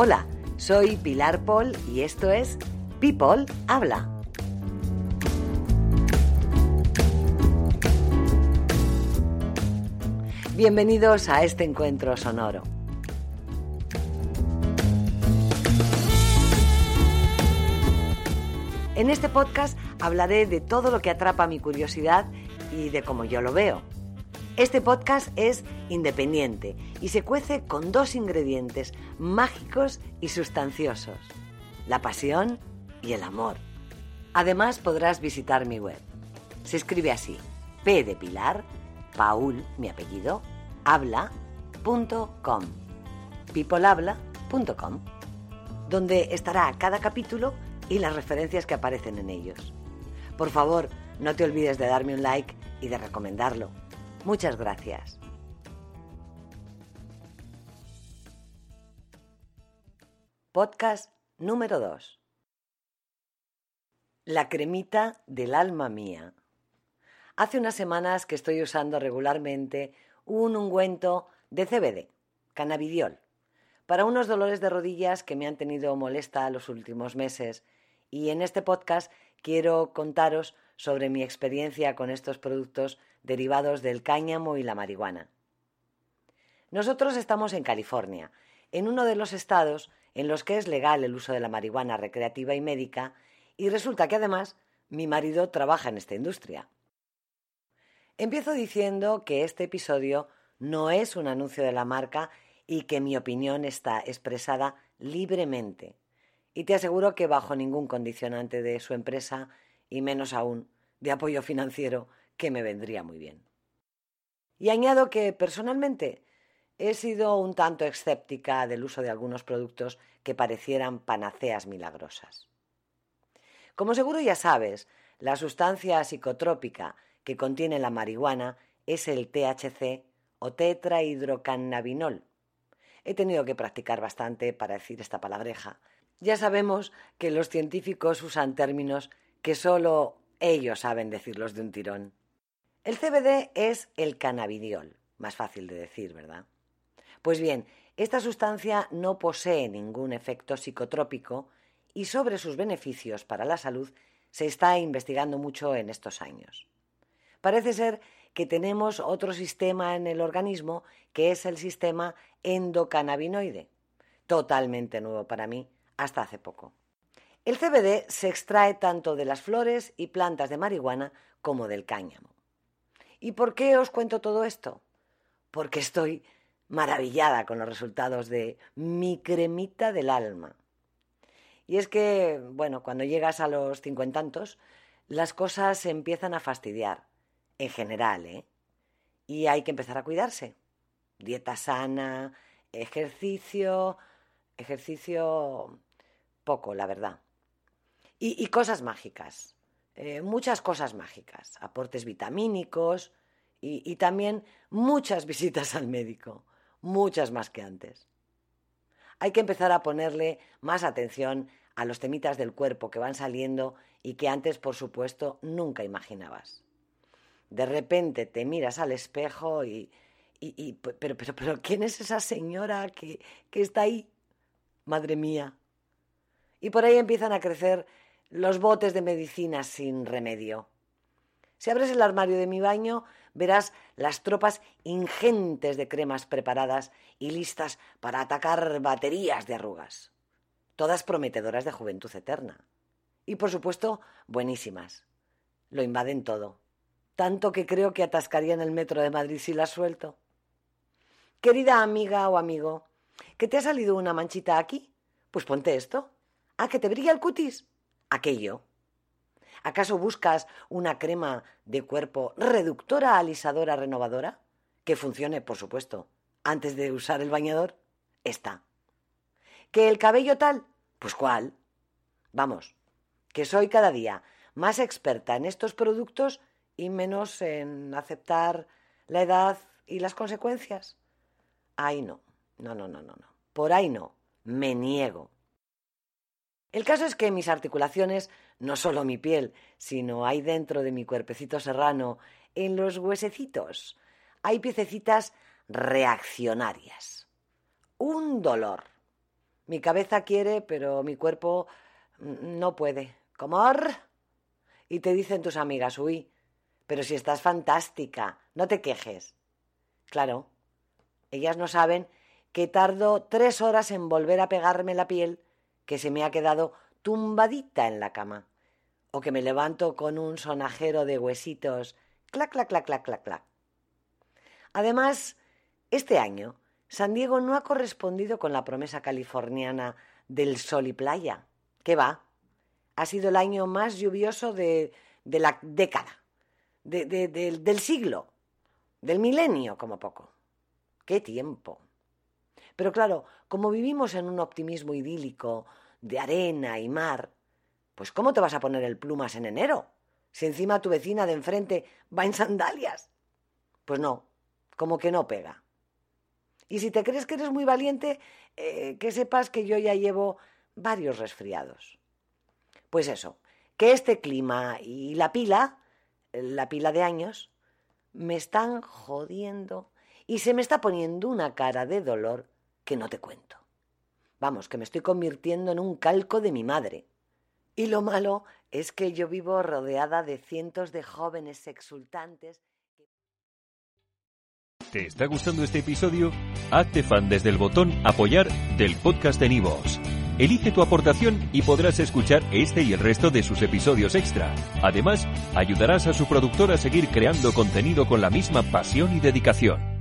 Hola, soy Pilar Paul y esto es People Habla. Bienvenidos a este encuentro sonoro. En este podcast hablaré de todo lo que atrapa mi curiosidad y de cómo yo lo veo. Este podcast es independiente y se cuece con dos ingredientes mágicos y sustanciosos, la pasión y el amor. Además podrás visitar mi web. Se escribe así, P de Pilar, Paul, mi apellido, habla.com, peoplehabla.com, donde estará cada capítulo y las referencias que aparecen en ellos. Por favor, no te olvides de darme un like y de recomendarlo. Muchas gracias. Podcast número 2. La cremita del alma mía. Hace unas semanas que estoy usando regularmente un ungüento de CBD, cannabidiol, para unos dolores de rodillas que me han tenido molesta los últimos meses y en este podcast quiero contaros sobre mi experiencia con estos productos derivados del cáñamo y la marihuana. Nosotros estamos en California, en uno de los estados en los que es legal el uso de la marihuana recreativa y médica, y resulta que además mi marido trabaja en esta industria. Empiezo diciendo que este episodio no es un anuncio de la marca y que mi opinión está expresada libremente. Y te aseguro que bajo ningún condicionante de su empresa y menos aún de apoyo financiero que me vendría muy bien. Y añado que personalmente he sido un tanto escéptica del uso de algunos productos que parecieran panaceas milagrosas. Como seguro ya sabes, la sustancia psicotrópica que contiene la marihuana es el THC o tetrahidrocannabinol. He tenido que practicar bastante para decir esta palabreja. Ya sabemos que los científicos usan términos que solo ellos saben decirlos de un tirón. El CBD es el cannabidiol, más fácil de decir, ¿verdad? Pues bien, esta sustancia no posee ningún efecto psicotrópico y sobre sus beneficios para la salud se está investigando mucho en estos años. Parece ser que tenemos otro sistema en el organismo que es el sistema endocannabinoide, totalmente nuevo para mí hasta hace poco. El CBD se extrae tanto de las flores y plantas de marihuana como del cáñamo. ¿Y por qué os cuento todo esto? Porque estoy maravillada con los resultados de mi cremita del alma. Y es que, bueno, cuando llegas a los cincuentantos, las cosas se empiezan a fastidiar, en general, ¿eh? Y hay que empezar a cuidarse. Dieta sana, ejercicio, ejercicio poco, la verdad. Y, cosas mágicas, eh, muchas cosas mágicas, aportes vitamínicos y, y también muchas visitas al médico, muchas más que antes. Hay que empezar a ponerle más atención a los temitas del cuerpo que van saliendo y que antes, por supuesto, nunca imaginabas. De repente te miras al espejo y... y, pero, pero, pero, ¿quién es esa señora que, que está ahí? Madre mía. Y por ahí empiezan a crecer los botes de medicina sin remedio. Si abres el armario de mi baño, verás las tropas ingentes de cremas preparadas y listas para atacar baterías de arrugas, todas prometedoras de juventud eterna. Y por supuesto, buenísimas. Lo invaden todo, tanto que creo que atascaría en el metro de Madrid si las suelto. Querida amiga o amigo, ¿que te ha salido una manchita aquí? Pues ponte esto. ¿A que te brilla el cutis? Aquello. ¿Acaso buscas una crema de cuerpo reductora, alisadora, renovadora? Que funcione, por supuesto, antes de usar el bañador. Está. ¿Que el cabello tal? Pues cuál. Vamos, que soy cada día más experta en estos productos y menos en aceptar la edad y las consecuencias. Ahí no, no, no, no, no, no. Por ahí no, me niego. El caso es que mis articulaciones, no solo mi piel, sino hay dentro de mi cuerpecito serrano, en los huesecitos, hay piececitas reaccionarias. Un dolor. Mi cabeza quiere, pero mi cuerpo no puede. ¿Comor? Y te dicen tus amigas, uy, pero si estás fantástica, no te quejes. Claro, ellas no saben que tardo tres horas en volver a pegarme la piel que se me ha quedado tumbadita en la cama, o que me levanto con un sonajero de huesitos, clac, clac, clac, clac, clac, clac. Además, este año, San Diego no ha correspondido con la promesa californiana del sol y playa. ¿Qué va? Ha sido el año más lluvioso de, de la década, de, del siglo, del milenio como poco. ¡Qué tiempo! Pero claro, como vivimos en un optimismo idílico de arena y mar, pues ¿cómo te vas a poner el plumas en enero? Si encima tu vecina de enfrente va en sandalias. Pues no, como que no pega. Y si te crees que eres muy valiente, eh, que sepas que yo ya llevo varios resfriados. Pues eso, que este clima y la pila, la pila de años, me están jodiendo y se me está poniendo una cara de dolor que no te cuento. Vamos, que me estoy convirtiendo en un calco de mi madre. Y lo malo es que yo vivo rodeada de cientos de jóvenes exultantes. ¿Te está gustando este episodio? Hazte fan desde el botón Apoyar del podcast de Nivos. Elige tu aportación y podrás escuchar este y el resto de sus episodios extra. Además, ayudarás a su productor a seguir creando contenido con la misma pasión y dedicación.